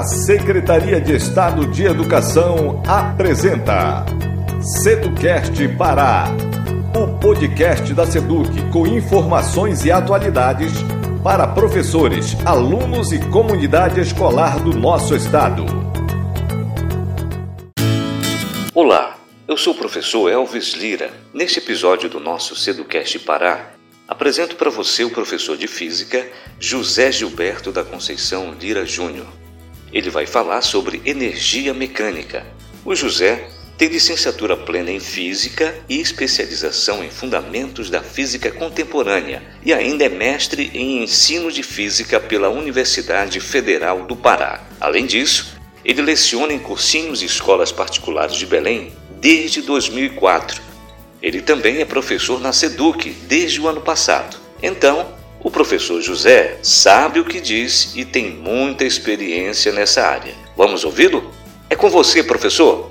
A Secretaria de Estado de Educação apresenta Seducast Pará, o podcast da Seduc com informações e atualidades para professores, alunos e comunidade escolar do nosso estado. Olá, eu sou o professor Elvis Lira. Neste episódio do nosso Seducast Pará, apresento para você o professor de Física José Gilberto da Conceição Lira Júnior. Ele vai falar sobre energia mecânica. O José tem licenciatura plena em Física e especialização em Fundamentos da Física Contemporânea e ainda é mestre em Ensino de Física pela Universidade Federal do Pará. Além disso, ele leciona em cursinhos e escolas particulares de Belém desde 2004. Ele também é professor na SEDUC desde o ano passado. Então, o professor José sabe o que diz e tem muita experiência nessa área. Vamos ouvi-lo? É com você, professor.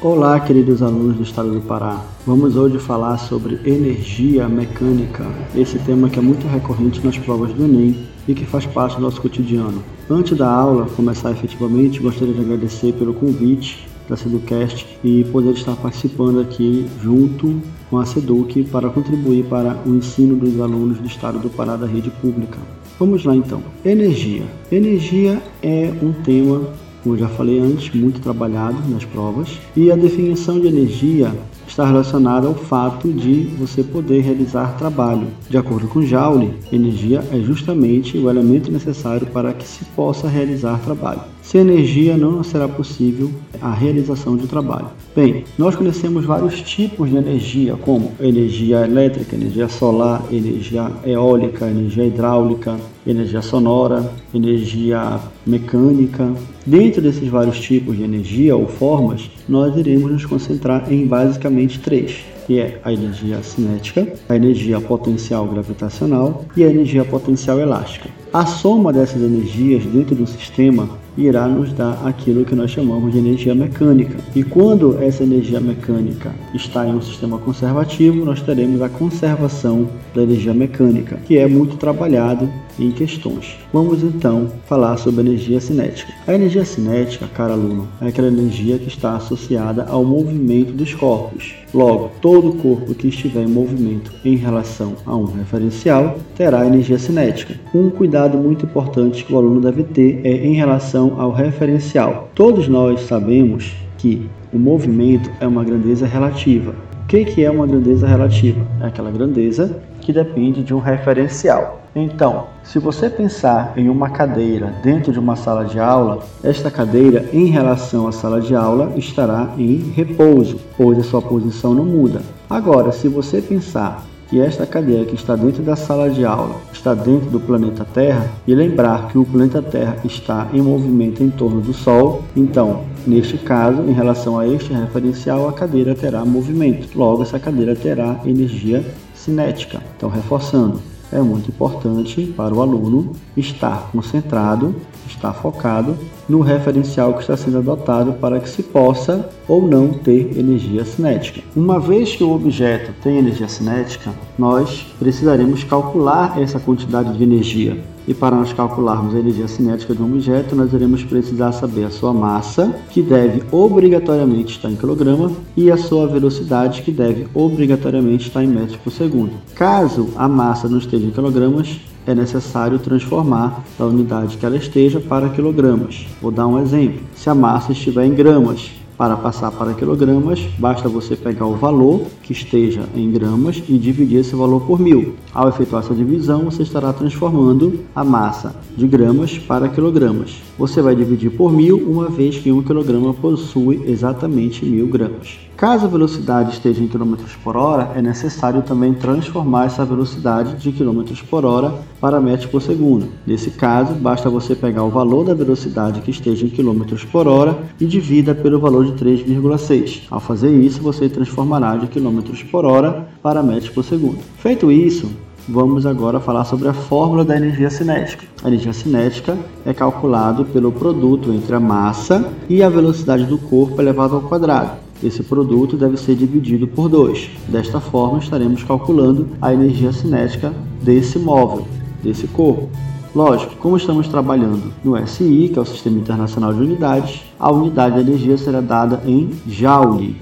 Olá, queridos alunos do estado do Pará. Vamos hoje falar sobre energia mecânica, esse tema que é muito recorrente nas provas do Enem e que faz parte do nosso cotidiano. Antes da aula começar efetivamente, gostaria de agradecer pelo convite da Seducast e poder estar participando aqui junto com a Seduc para contribuir para o ensino dos alunos do estado do Pará da rede pública. Vamos lá então. Energia. Energia é um tema, como eu já falei antes, muito trabalhado nas provas, e a definição de energia está relacionada ao fato de você poder realizar trabalho. De acordo com Joule, energia é justamente o elemento necessário para que se possa realizar trabalho. Sem energia não será possível a realização de trabalho. Bem, nós conhecemos vários tipos de energia, como energia elétrica, energia solar, energia eólica, energia hidráulica, energia sonora, energia mecânica. Dentro desses vários tipos de energia ou formas, nós iremos nos concentrar em basicamente três que é a energia cinética, a energia potencial gravitacional e a energia potencial elástica. A soma dessas energias dentro do sistema irá nos dar aquilo que nós chamamos de energia mecânica. E quando essa energia mecânica está em um sistema conservativo, nós teremos a conservação da energia mecânica, que é muito trabalhado em questões. Vamos então falar sobre energia cinética. A energia cinética, cara aluno, é aquela energia que está associada ao movimento dos corpos. Logo, todo corpo que estiver em movimento em relação a um referencial terá energia cinética. Um cuidado muito importante que o aluno deve ter é em relação relação ao referencial. Todos nós sabemos que o movimento é uma grandeza relativa. O que é uma grandeza relativa? É aquela grandeza que depende de um referencial. Então, se você pensar em uma cadeira dentro de uma sala de aula, esta cadeira, em relação à sala de aula, estará em repouso, pois a sua posição não muda. Agora, se você pensar que esta cadeira que está dentro da sala de aula está dentro do planeta Terra e lembrar que o planeta Terra está em movimento em torno do Sol, então, neste caso, em relação a este referencial, a cadeira terá movimento. Logo, essa cadeira terá energia cinética. Então, reforçando, é muito importante para o aluno estar concentrado, estar focado no referencial que está sendo adotado para que se possa ou não ter energia cinética. Uma vez que o objeto tem energia cinética, nós precisaremos calcular essa quantidade de energia. E para nós calcularmos a energia cinética de um objeto, nós iremos precisar saber a sua massa, que deve obrigatoriamente estar em quilograma, e a sua velocidade, que deve obrigatoriamente estar em metros por segundo. Caso a massa não esteja em quilogramas, é necessário transformar a unidade que ela esteja para quilogramas. Vou dar um exemplo. Se a massa estiver em gramas, para passar para quilogramas, basta você pegar o valor que esteja em gramas e dividir esse valor por mil. Ao efetuar essa divisão, você estará transformando a massa de gramas para quilogramas. Você vai dividir por mil, uma vez que um quilograma possui exatamente mil gramas. Caso a velocidade esteja em km por hora, é necessário também transformar essa velocidade de km por hora para metros por segundo. Nesse caso, basta você pegar o valor da velocidade que esteja em km por hora e divida pelo valor de 3,6. Ao fazer isso, você transformará de km por hora para metros por segundo. Feito isso, Vamos agora falar sobre a fórmula da energia cinética. A energia cinética é calculado pelo produto entre a massa e a velocidade do corpo elevado ao quadrado. Esse produto deve ser dividido por 2. Desta forma, estaremos calculando a energia cinética desse móvel, desse corpo. Lógico, como estamos trabalhando no SI, que é o Sistema Internacional de Unidades, a unidade de energia será dada em Joule.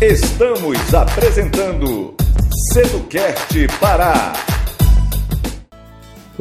Estamos apresentando Seducast Pará.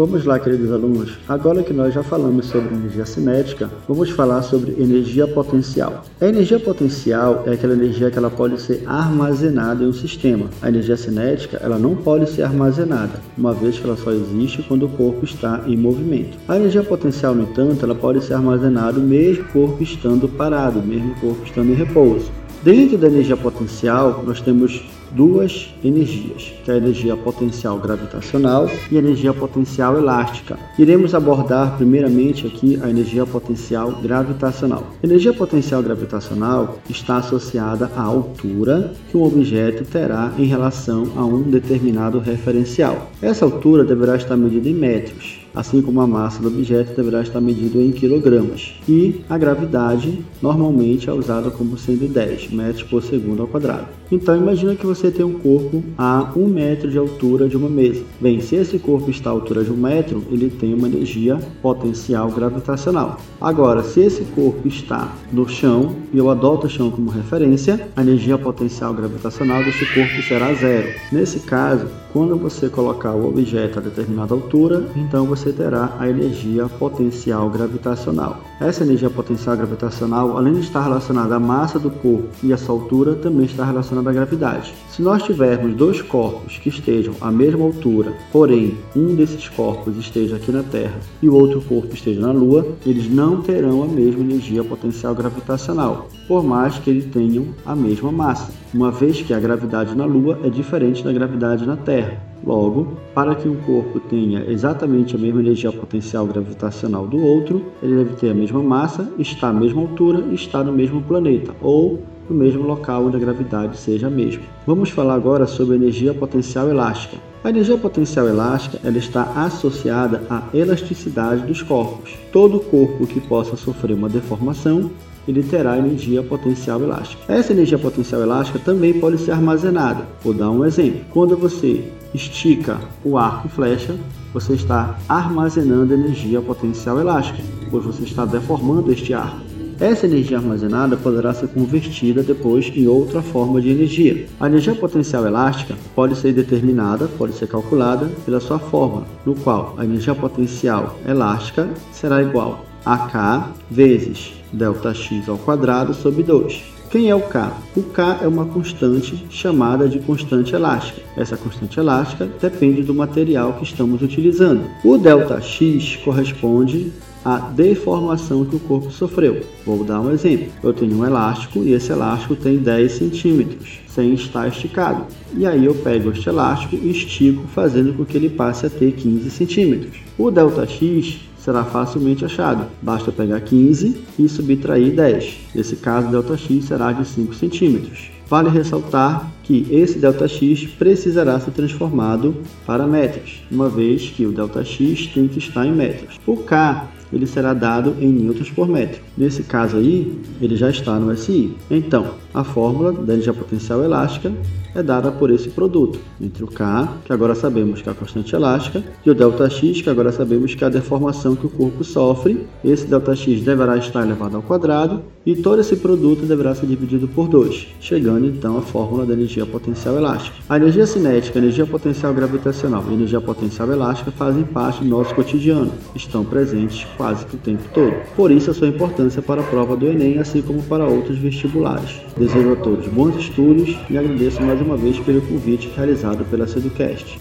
Vamos lá, queridos alunos. Agora que nós já falamos sobre energia cinética, vamos falar sobre energia potencial. A energia potencial é aquela energia que ela pode ser armazenada em um sistema. A energia cinética, ela não pode ser armazenada, uma vez que ela só existe quando o corpo está em movimento. A energia potencial, no entanto, ela pode ser armazenada mesmo o corpo estando parado, mesmo o corpo estando em repouso. Dentro da energia potencial, nós temos duas energias, que é a energia potencial gravitacional e a energia potencial elástica. Iremos abordar primeiramente aqui a energia potencial gravitacional. A energia potencial gravitacional está associada à altura que um objeto terá em relação a um determinado referencial. Essa altura deverá estar medida em metros assim como a massa do objeto deverá estar medida em quilogramas. E a gravidade normalmente é usada como sendo 10 metros por segundo ao quadrado. Então imagina que você tem um corpo a 1 metro de altura de uma mesa. Bem, se esse corpo está à altura de 1 metro, ele tem uma energia potencial gravitacional. Agora, se esse corpo está no chão, e eu adoto o chão como referência, a energia potencial gravitacional desse corpo será zero. Nesse caso, quando você colocar o objeto a determinada altura, então você terá a energia potencial gravitacional. Essa energia potencial gravitacional, além de estar relacionada à massa do corpo e à sua altura, também está relacionada à gravidade. Se nós tivermos dois corpos que estejam à mesma altura, porém um desses corpos esteja aqui na Terra e o outro corpo esteja na Lua, eles não terão a mesma energia potencial gravitacional, por mais que eles tenham a mesma massa, uma vez que a gravidade na Lua é diferente da gravidade na Terra. Logo, para que um corpo tenha exatamente a mesma energia potencial gravitacional do outro, ele deve ter a mesma massa, estar à mesma altura e estar no mesmo planeta, ou no mesmo local onde a gravidade seja a mesma. Vamos falar agora sobre energia potencial elástica. A energia potencial elástica ela está associada à elasticidade dos corpos. Todo corpo que possa sofrer uma deformação ele terá energia potencial elástica. Essa energia potencial elástica também pode ser armazenada. Vou dar um exemplo. Quando você estica o arco e flecha, você está armazenando energia potencial elástica, pois você está deformando este arco. Essa energia armazenada poderá ser convertida depois em outra forma de energia. A energia potencial elástica pode ser determinada, pode ser calculada pela sua fórmula, no qual a energia potencial elástica será igual a K vezes ΔX ao quadrado sobre 2. Quem é o K? O K é uma constante chamada de constante elástica. Essa constante elástica depende do material que estamos utilizando. O ΔX corresponde à deformação que o corpo sofreu. Vou dar um exemplo. Eu tenho um elástico e esse elástico tem 10 centímetros, sem estar esticado. E aí eu pego este elástico e estico, fazendo com que ele passe a ter 15 centímetros. O ΔX será facilmente achado. Basta pegar 15 e subtrair 10. Nesse caso, ΔX será de 5 centímetros. Vale ressaltar que esse ΔX precisará ser transformado para metros, uma vez que o ΔX tem que estar em metros. O K ele será dado em newtons por metro. Nesse caso aí, ele já está no SI. Então, a fórmula da energia potencial elástica é dada por esse produto, entre o K, que agora sabemos que é a constante elástica, e o ΔX, que agora sabemos que é a deformação que o corpo sofre. Esse ΔX deverá estar elevado ao quadrado, e todo esse produto deverá ser dividido por 2, chegando então à fórmula da energia potencial elástica. A energia cinética, a energia potencial gravitacional e a energia potencial elástica fazem parte do nosso cotidiano, estão presentes quase que o tempo todo. Por isso a sua importância para a prova do Enem, assim como para outros vestibulares. Desejo a todos bons estudos e agradeço mais uma vez pelo convite realizado pela Seducast.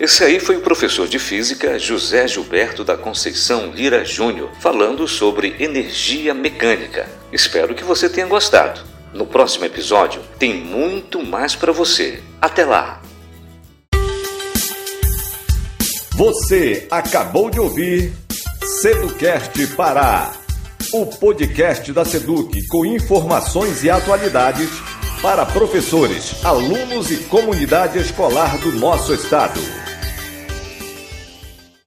Esse aí foi o professor de física José Gilberto da Conceição Lira Júnior falando sobre energia mecânica. Espero que você tenha gostado. No próximo episódio tem muito mais para você. Até lá! Você acabou de ouvir Seducast Pará, o podcast da Seduc com informações e atualidades para professores, alunos e comunidade escolar do nosso estado.